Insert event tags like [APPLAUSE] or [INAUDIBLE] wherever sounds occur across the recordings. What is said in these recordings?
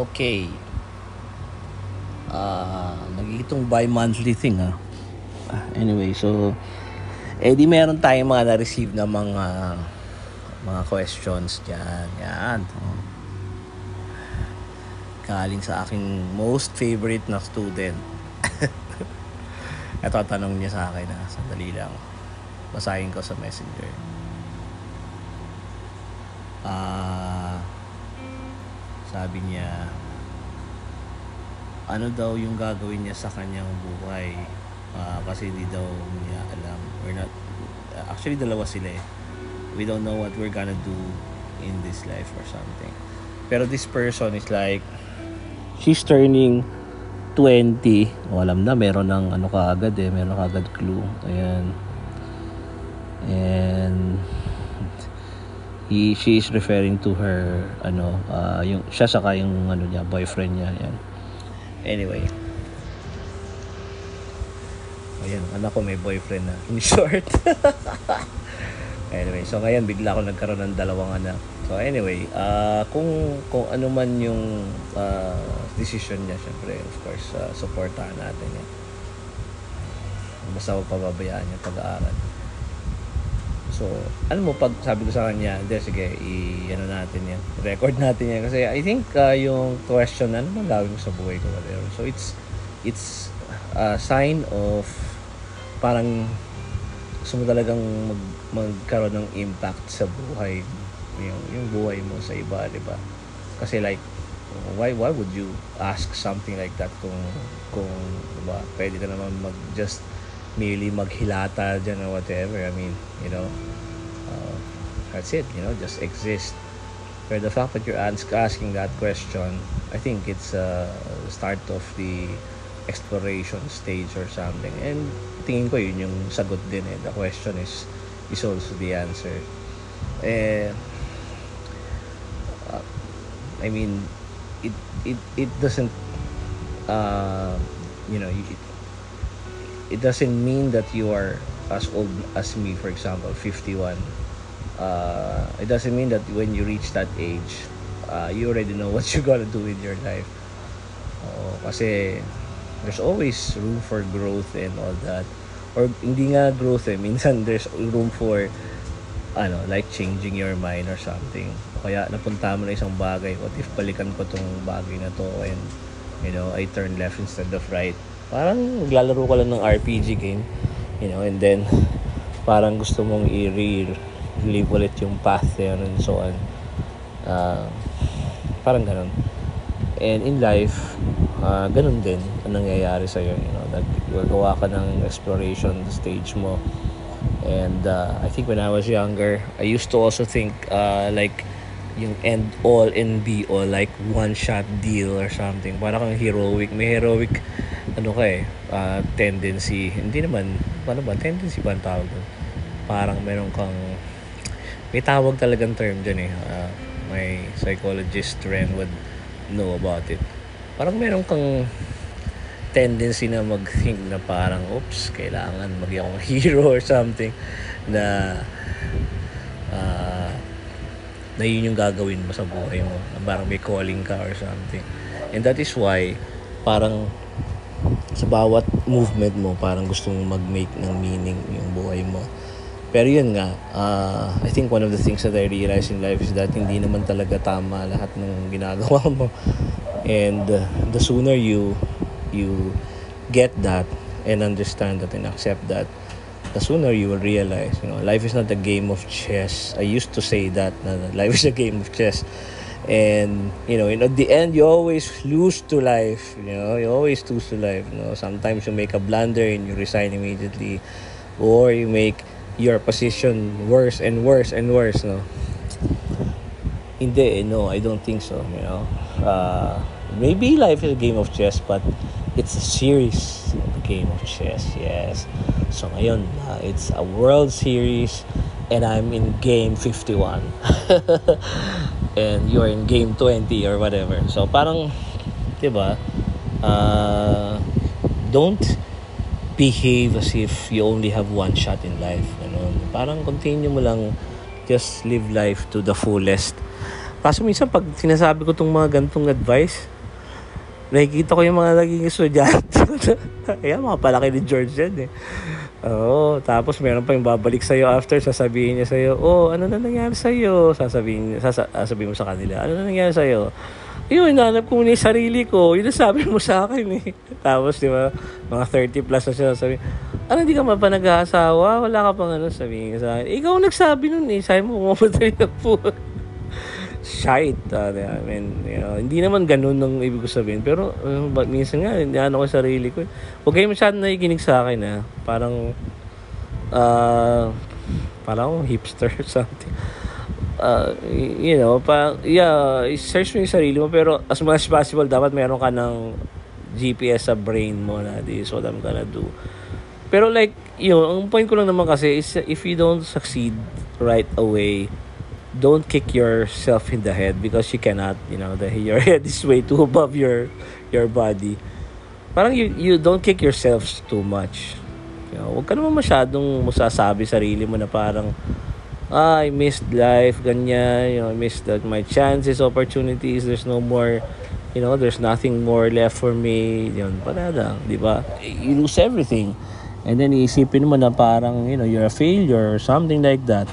Okay. Ah, uh, nagigitong bi-monthly thing ah. Anyway, so eh di meron tayong mga na-receive na mga mga questions diyan. Yan. Galing sa aking most favorite na student. [LAUGHS] Ito tanong niya sa akin na ah. sandali lang. Basahin ko sa messenger. Ah uh, sabi niya ano daw yung gagawin niya sa kanyang buhay? Uh, kasi hindi daw niya alam. We're not actually dalawa sila eh. We don't know what we're gonna do in this life or something. Pero this person is like she's turning 20 o alam na meron ng ano kaagad eh meron kaagad clue. Ayan. And he she is referring to her ano uh, yung siya saka yung ano niya boyfriend niya yan. Anyway. Ayan anak ko may boyfriend na in [LAUGHS] short. Anyway so ngayon bigla ako nagkaroon ng dalawang anak. So anyway uh, kung kung ano man yung uh, decision niya syempre of course uh, supportahan natin yan. Basta pababayaan niya pag-aaral So, ano mo pag sabi ko sa kanya, hindi, sige, i-ano natin yan. Record natin yan. Kasi I think uh, yung question, ano man gawin sa buhay ko, whatever. So, it's, it's a sign of parang gusto mo talagang mag, magkaroon ng impact sa buhay yung, yung buhay mo sa iba, di ba? Kasi like, why why would you ask something like that kung kung diba, pwede ka naman mag just merely maghilata dyan or whatever. I mean, you know, uh, that's it, you know, just exist. But the fact that you're ask, asking that question, I think it's uh, the start of the exploration stage or something. And tingin ko yun yung sagot din eh. The question is is also the answer. Eh, uh, I mean, it it it doesn't uh, you know, it, it doesn't mean that you are as old as me for example 51 uh, it doesn't mean that when you reach that age uh, you already know [LAUGHS] what you're gonna do in your life. Uh, kasi there's always room for growth and all that. Or hindi nga growth eh [LAUGHS] minsan there's room for ano like changing your mind or something. Kaya napunta mo na isang bagay what if balikan ko tong bagay na to and you know I turn left instead of right parang naglalaro ka lang ng RPG game you know and then parang gusto mong i-relive ulit yung path yun and so on. Uh, parang ganun. And in life uh, ganun din ang nangyayari sa'yo you know nagagawa ka ng exploration stage mo. And uh, I think when I was younger I used to also think uh, like yung end all and be all like one shot deal or something. Para kang heroic. May heroic ano ka eh uh, tendency hindi naman ano ba tendency ba ang tawag doon parang meron kang may tawag talagang term dyan eh uh, may psychologist Ren would know about it. Parang meron kang tendency na mag-think na parang oops kailangan maging akong [LAUGHS] hero or something na uh, na yun yung gagawin mo sa buhay mo. Parang may calling ka or something. And that is why parang sa bawat movement mo parang gusto mong mag-make ng meaning yung buhay mo. Pero yun nga uh, I think one of the things that I realize in life is that hindi naman talaga tama lahat ng ginagawa [LAUGHS] mo. And uh, the sooner you you get that and understand that and accept that the sooner you will realize you know life is not a game of chess. I used to say that na life is a [LAUGHS] game of chess and you know in the end you always lose to life you know you always lose to life you know sometimes you make a blunder and you resign immediately. Or you make your position worse and worse and worse no? Hindi no I don't think so you know? Uh, maybe life is a game of chess but it's a series of game of chess yes. So ngayon uh, it's a world series and I'm in game 51 [LAUGHS] and you're in game 20 or whatever. So parang 'di ba? Uh, don't behave as if you only have one shot in life. Ganun. Parang continue mo lang just live life to the fullest. Kaso minsan pag sinasabi ko tong mga gantong advice, nakikita ko yung mga naging estudyante. [LAUGHS] Ayan, mga palaki ni George yan eh. Oo, tapos meron pa yung babalik sa'yo after, sasabihin niya sa'yo, oh, ano na nangyari sa'yo? Sasabihin, sasa, sasabihin mo sa kanila, ano na nangyari sa'yo? Yun, hinanap ko muna yung sarili ko. Yun ang sabi mo sa akin eh. [LAUGHS] Tapos, di ba, mga 30 plus na siya sabi, ano, hindi ka pa nag-aasawa? Wala ka pang ano, sabihin sa akin. Ikaw nagsabi nun eh. Sabi mo, kumamatay na po shite. Uh, I mean, you know, hindi naman ganun ng ibig ko sabihin. Pero, uh, minsan nga, ano ko sarili ko. Huwag kayo masyadong nakikinig sa akin, ha? Parang, uh, parang hipster or something. Uh, you know, pa, yeah, search mo yung sarili mo, pero as much as possible, dapat meron ka ng GPS sa brain mo na this is what I'm gonna do. Pero like, yun, ang point ko lang naman kasi is if you don't succeed right away, don't kick yourself in the head because you cannot you know the your [LAUGHS] head is way too above your your body. Parang you, you don't kick yourself too much. You know, huwag ka naman masyadong masasabi sarili mo na parang ah, I missed life ganyan you know I missed that my chances opportunities there's no more you know there's nothing more left for me yun para lang di ba? You lose everything. And then iisipin mo na parang you know you're a failure or something like that.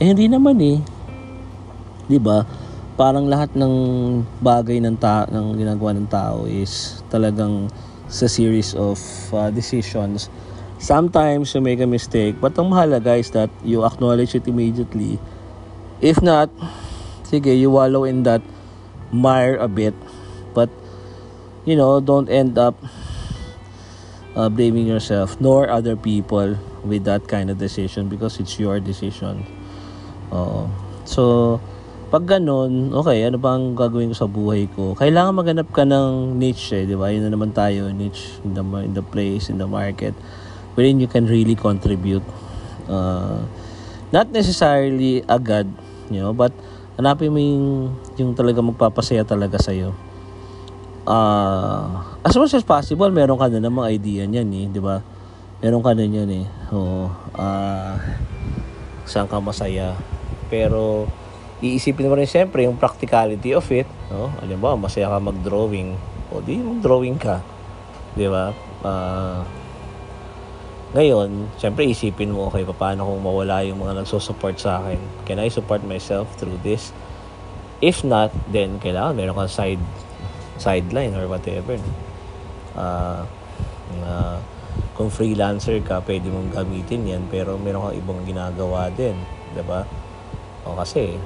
Eh hindi naman eh 'di ba? Parang lahat ng bagay ng ta ng ginagawa ng tao is talagang sa series of uh, decisions. Sometimes you make a mistake, but ang mahalaga is that you acknowledge it immediately. If not, sige, you wallow in that mire a bit, but you know, don't end up uh, blaming yourself nor other people with that kind of decision because it's your decision. Uh, so, pag ganun, okay, ano ba ang gagawin ko sa buhay ko? Kailangan maghanap ka ng niche eh, di ba? Yun na naman tayo, niche in the, in the place, in the market, wherein you can really contribute. Uh, not necessarily agad, you know, but hanapin mo yung, yung talaga magpapasaya talaga sa'yo. Uh, as much as possible, meron ka na ng mga idea niyan eh, di ba? Meron ka na niyan eh. Oo. Uh, saan ka masaya. Pero, iisipin mo rin siyempre yung practicality of it. No? Mo, masaya ka mag-drawing. O di, mag-drawing ka. Di ba? Uh, ngayon, siyempre isipin mo, okay, paano kung mawala yung mga nagsusupport sa akin? Can I support myself through this? If not, then kailangan meron kang side sideline or whatever. Uh, uh, kung freelancer ka, pwede mong gamitin yan, pero meron kang ibang ginagawa din. Diba? O kasi,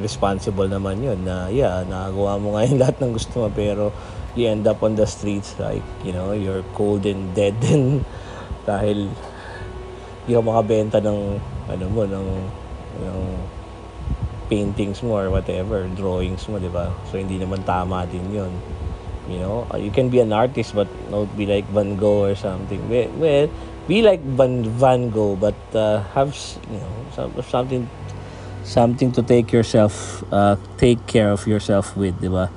responsible naman yun na yeah, nagawa mo ngayon [LAUGHS] lahat ng gusto mo pero you end up on the streets like, you know, you're cold and dead [LAUGHS] and dahil hindi ka makabenta ng ano mo, ng, ng paintings mo or whatever, drawings mo, di ba? So, hindi naman tama din yun. You know, you can be an artist but not be like Van Gogh or something. Well, be like Van, Van Gogh but uh, have, you know, something something to take yourself uh, take care of yourself with di ba?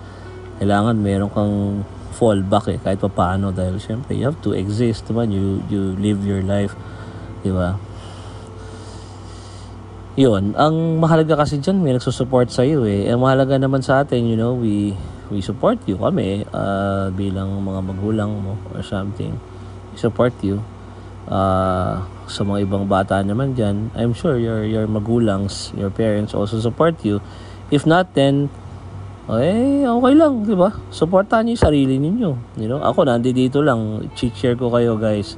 Kailangan meron kang fallback eh kahit pa paano dahil syempre you have to exist diba you you live your life di ba? Yun. Ang mahalaga kasi diyan may nagsusupport sa iyo eh. Ang mahalaga naman sa atin you know we we support you kami uh, bilang mga magulang mo or something. We support you. Uh, sa mga ibang bata naman dyan, I'm sure your, your magulans, your parents also support you. If not, then, eh, okay lang, di ba? Supportahan niyo yung sarili ninyo. You know? Ako, nandito lang. share ko kayo, guys.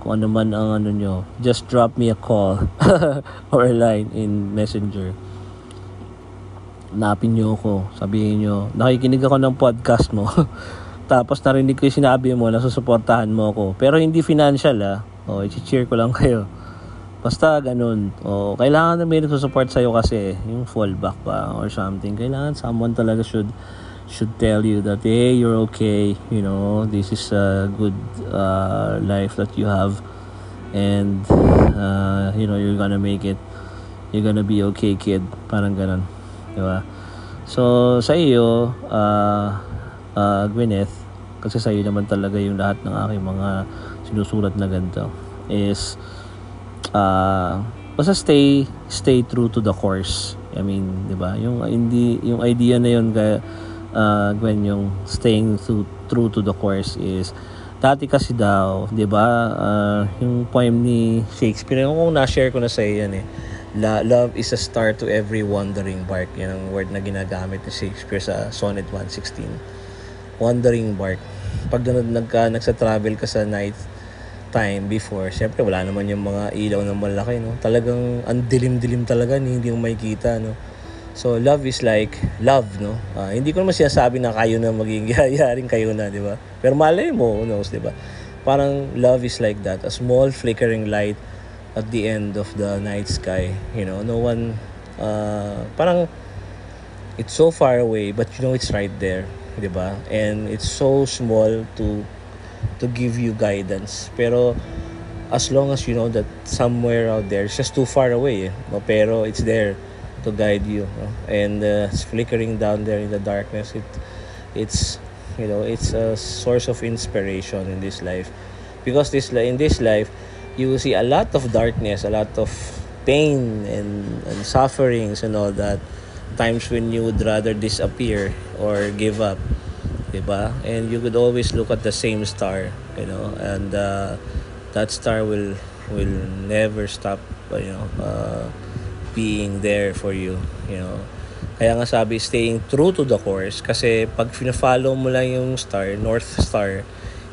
Kung ano man ang ano nyo. Just drop me a call [LAUGHS] or a line in Messenger. Napin nyo ako. Sabihin nyo, nakikinig ako ng podcast mo. [LAUGHS] Tapos narinig ko yung sinabi mo na susuportahan mo ako. Pero hindi financial ah o, i-cheer ko lang [LAUGHS] kayo. Basta ganun. O, kailangan na may nagsusupport sa'yo kasi yung fallback ba or something. Kailangan someone talaga should should tell you that hey you're okay you know this is a good uh, life that you have and uh, you know you're gonna make it you're gonna be okay kid parang ganun di ba so sa iyo uh, uh, Gwyneth kasi sa iyo naman talaga yung lahat ng aking mga sinusulat na ganito is uh, basta stay stay true to the course I mean, 'di ba? Yung hindi yung idea na yun kaya uh, Gwen yung staying to, true to the course is dati kasi daw, 'di ba? Uh, yung poem ni Shakespeare, kung na-share ko na sa iyo eh. La, love is a star to every wandering bark. Yan ang word na ginagamit ni Shakespeare sa Sonnet 116. Wandering bark. Pag nagka, nagsa-travel ka sa night, time before, syempre wala naman yung mga ilaw na malaki, no? Talagang ang dilim-dilim talaga, hindi mo makikita, no? So, love is like love, no? Uh, hindi ko naman sinasabi na kayo na maging [LAUGHS] yayaring kayo na, di ba? Pero malay mo, who knows, di ba? Parang love is like that. A small flickering light at the end of the night sky. You know, no one, uh, parang it's so far away, but you know it's right there, di ba? And it's so small to to give you guidance. Pero as long as you know that somewhere out there, it's just too far away. Eh? Pero it's there to guide you. No? And uh, it's flickering down there in the darkness. It, it's, you know, it's a source of inspiration in this life. Because this in this life, you will see a lot of darkness, a lot of pain and, and sufferings and all that. Times when you would rather disappear or give up. diba? And you could always look at the same star, you know, and uh, that star will will never stop, you know, uh, being there for you, you know. Kaya nga sabi, staying true to the course kasi pag fina-follow mo lang yung star, North Star,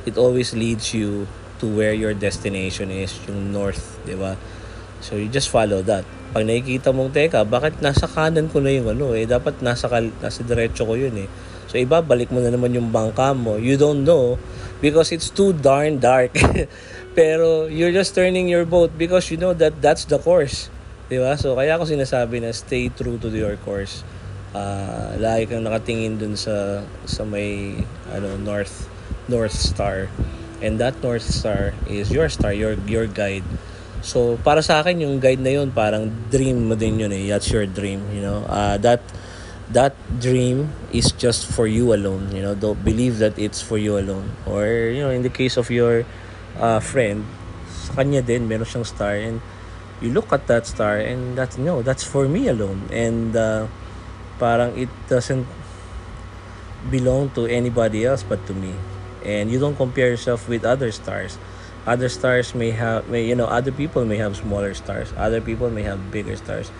it always leads you to where your destination is, yung north, di ba? So you just follow that. Pag nakikita mong, teka, bakit nasa kanan ko na yung ano eh, dapat nasa, kal- nasa diretso ko yun eh. So ibabalik mo na naman yung bangka mo. You don't know because it's too darn dark. [LAUGHS] Pero you're just turning your boat because you know that that's the course. Di ba? So kaya ako sinasabi na stay true to your course. Uh, lagi kang nakatingin dun sa sa may ano north north star. And that north star is your star, your your guide. So para sa akin yung guide na yun parang dream mo din yun eh. That's your dream, you know. Uh, that that dream is just for you alone you know? Don't believe that it's for you alone. Or you know in the case of your uh, friend sa kanya din meron siyang star and you look at that star and that's no that's for me alone. And uh, parang it doesn't belong to anybody else but to me. And you don't compare yourself with other stars other stars may have may you know other people may have smaller stars other people may have bigger stars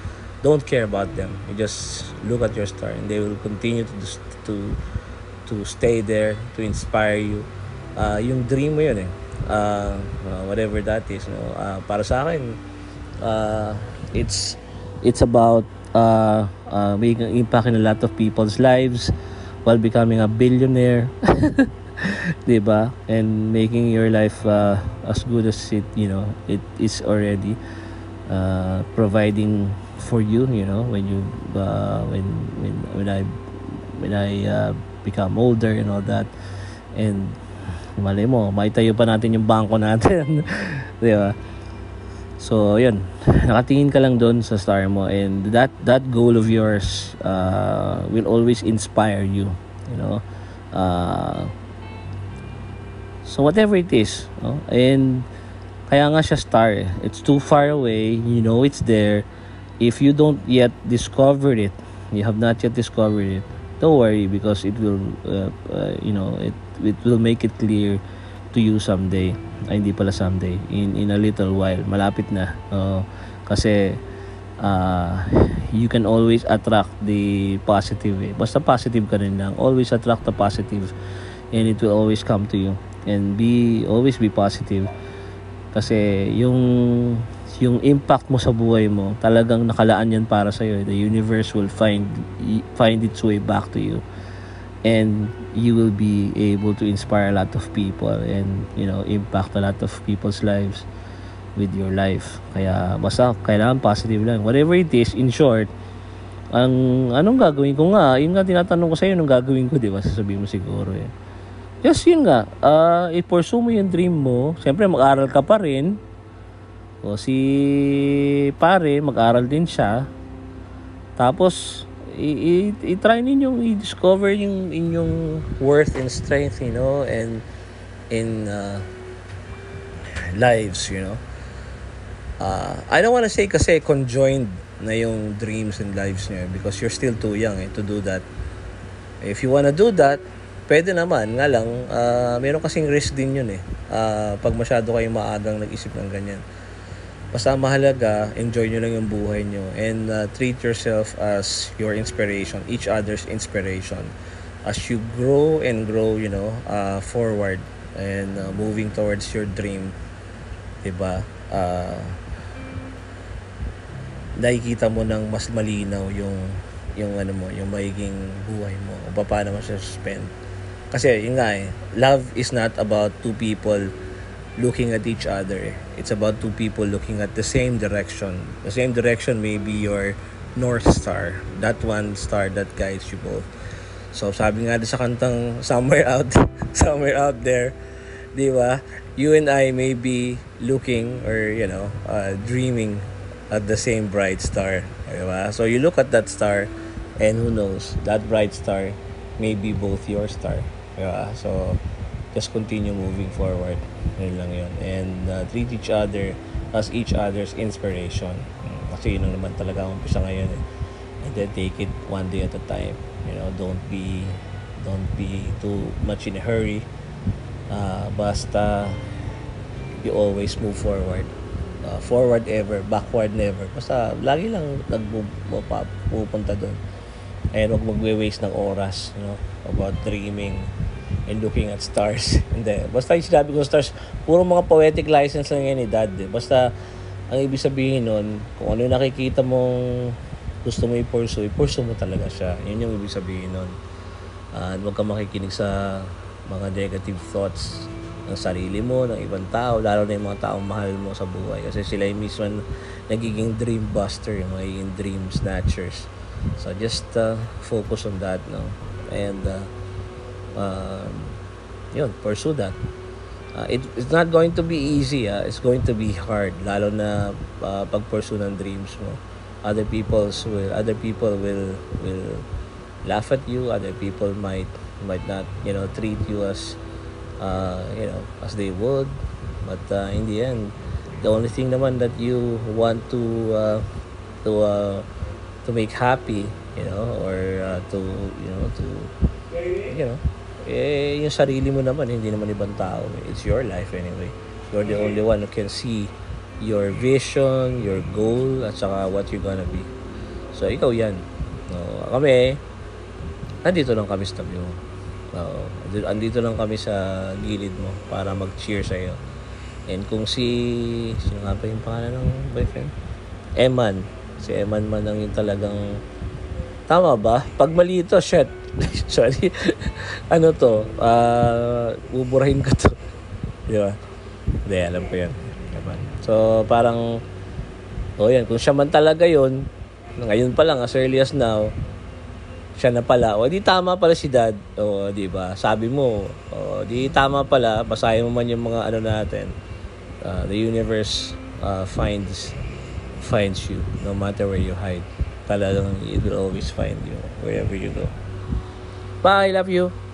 don't care about them. You just look at your star, and they will continue to to to stay there to inspire you. Uh, yung dream mo yun eh. Uh, whatever that is. No? Uh, para sa akin, uh, it's it's about uh, uh, making impact in a lot of people's lives while becoming a billionaire. [LAUGHS] [LAUGHS] 'di? And making your life uh, as good as it, you know, it is already uh, providing for you you know when you uh, when when when I when I uh, become older and all that. And malay mo maitayo pa natin yung bangko natin. [LAUGHS] Di ba? So yun. Nakatingin ka lang doon sa star mo and that that goal of yours uh, will always inspire you you know? Uh, so whatever it is no? and kaya nga siya star eh. it's too far away you know it's there if you don't yet discover it you have not yet discovered it don't worry because it will uh, uh, you know it it will make it clear to you someday ay hindi pala someday in in a little while malapit na uh, kasi uh, you can always attract the positive eh. basta positive ka rin lang always attract the positive and it will always come to you and be always be positive kasi yung yung impact mo sa buhay mo, talagang nakalaan yan para sa iyo. The universe will find find its way back to you. And you will be able to inspire a lot of people and, you know, impact a lot of people's lives with your life. Kaya basta kailangan positive lang. Whatever it is, in short, ang anong gagawin ko nga, yun nga tinatanong ko sa iyo, anong gagawin ko, di ba? Sasabihin mo siguro eh. Yes, yun nga. Uh, i-pursue mo yung dream mo. Siyempre, mag-aral ka pa rin o si pare, mag-aral din siya. Tapos, i-try ninyong i-discover yung inyong worth and strength, you know, and in uh, lives, you know. Uh, I don't want to say kasi conjoined na yung dreams and lives niyo because you're still too young eh, to do that. If you wanna do that, pwede naman. Nga lang, uh, meron kasing risk din yun eh. Uh, pag masyado kayong maagang nag-isip ng ganyan. Basta mahalaga, enjoy nyo lang yung buhay nyo and uh, treat yourself as your inspiration, each other's inspiration. As you grow and grow, you know, uh, forward and uh, moving towards your dream, 'di ba? Uh, nakikita mo ng mas malinaw yung yung ano mo, yung magiging buhay mo o paano mo siya spend. Kasi yun nga eh, love is not about two people looking at each other. It's about two people looking at the same direction. The same direction may be your North Star. That one star that guides you both. So sabi nga sa kantang [LAUGHS] Somewhere Out, [LAUGHS] Somewhere Out There, di ba? You and I may be looking or, you know, uh, dreaming at the same bright star. Diba? So you look at that star and who knows, that bright star may be both your star. Diba? So just continue moving forward. Yun lang yun. And uh, treat each other as each other's inspiration. Kasi yun naman talaga ang umpisa ngayon. Eh. And then take it one day at a time. You know, don't be don't be too much in a hurry. Uh, basta you always move forward uh, forward ever, backward never. Basta lagi lang nagpupunta doon. And wag magwe-waste ng oras, you know, about dreaming and looking at stars. [LAUGHS] Hindi. Basta yung sinabi ko stars, puro mga poetic license lang yan ni dad. Eh. Basta, ang ibig sabihin nun, kung ano yung nakikita mong gusto mo i-pursue, i-pursue mo talaga siya. Yun yung ibig sabihin nun. Uh, huwag ka makikinig sa mga negative thoughts ng sarili mo, ng ibang tao, lalo na yung mga taong mahal mo sa buhay. Kasi sila yung mismo nagiging dream buster, yung magiging dream snatchers. So just uh, focus on that, no? And uh, uh, yun, pursue that. Uh, it, it's not going to be easy, uh, it's going to be hard, lalo na uh, pag-pursue ng dreams mo. Other people's will, other people will will laugh at you, other people might might not, you know, treat you as uh, you know, as they would. But uh, in the end, the only thing naman that you want to uh, to uh, to make happy, you know, or uh, to you know to you know, eh yung sarili mo naman, hindi naman ibang tao. It's your life anyway. You're the only one who can see your vision, your goal, at saka what you're gonna be. So, ikaw yan. No, kami, nandito lang kami sa tabi mo. Oo. Andito lang kami sa gilid mo para mag-cheer sa iyo. And kung si... Sino nga ba yung pangalan ng boyfriend? Eman. Si Eman man ang yung talagang... Tama ba? Pag mali ito, shit. [LAUGHS] Sorry. ano to? Uh, buburahin ko to. [LAUGHS] Di ba? Hindi, alam ko yan. Eman. So, parang... Oh, yan, kung siya man talaga yun, ngayon pa lang, as early as now, siya na pala. O di tama pala si dad. O di ba? Sabi mo, o di tama pala. Basahin mo man yung mga ano natin. Uh, the universe uh, finds finds you no matter where you hide. Talagang it will always find you wherever you go. Bye, love you.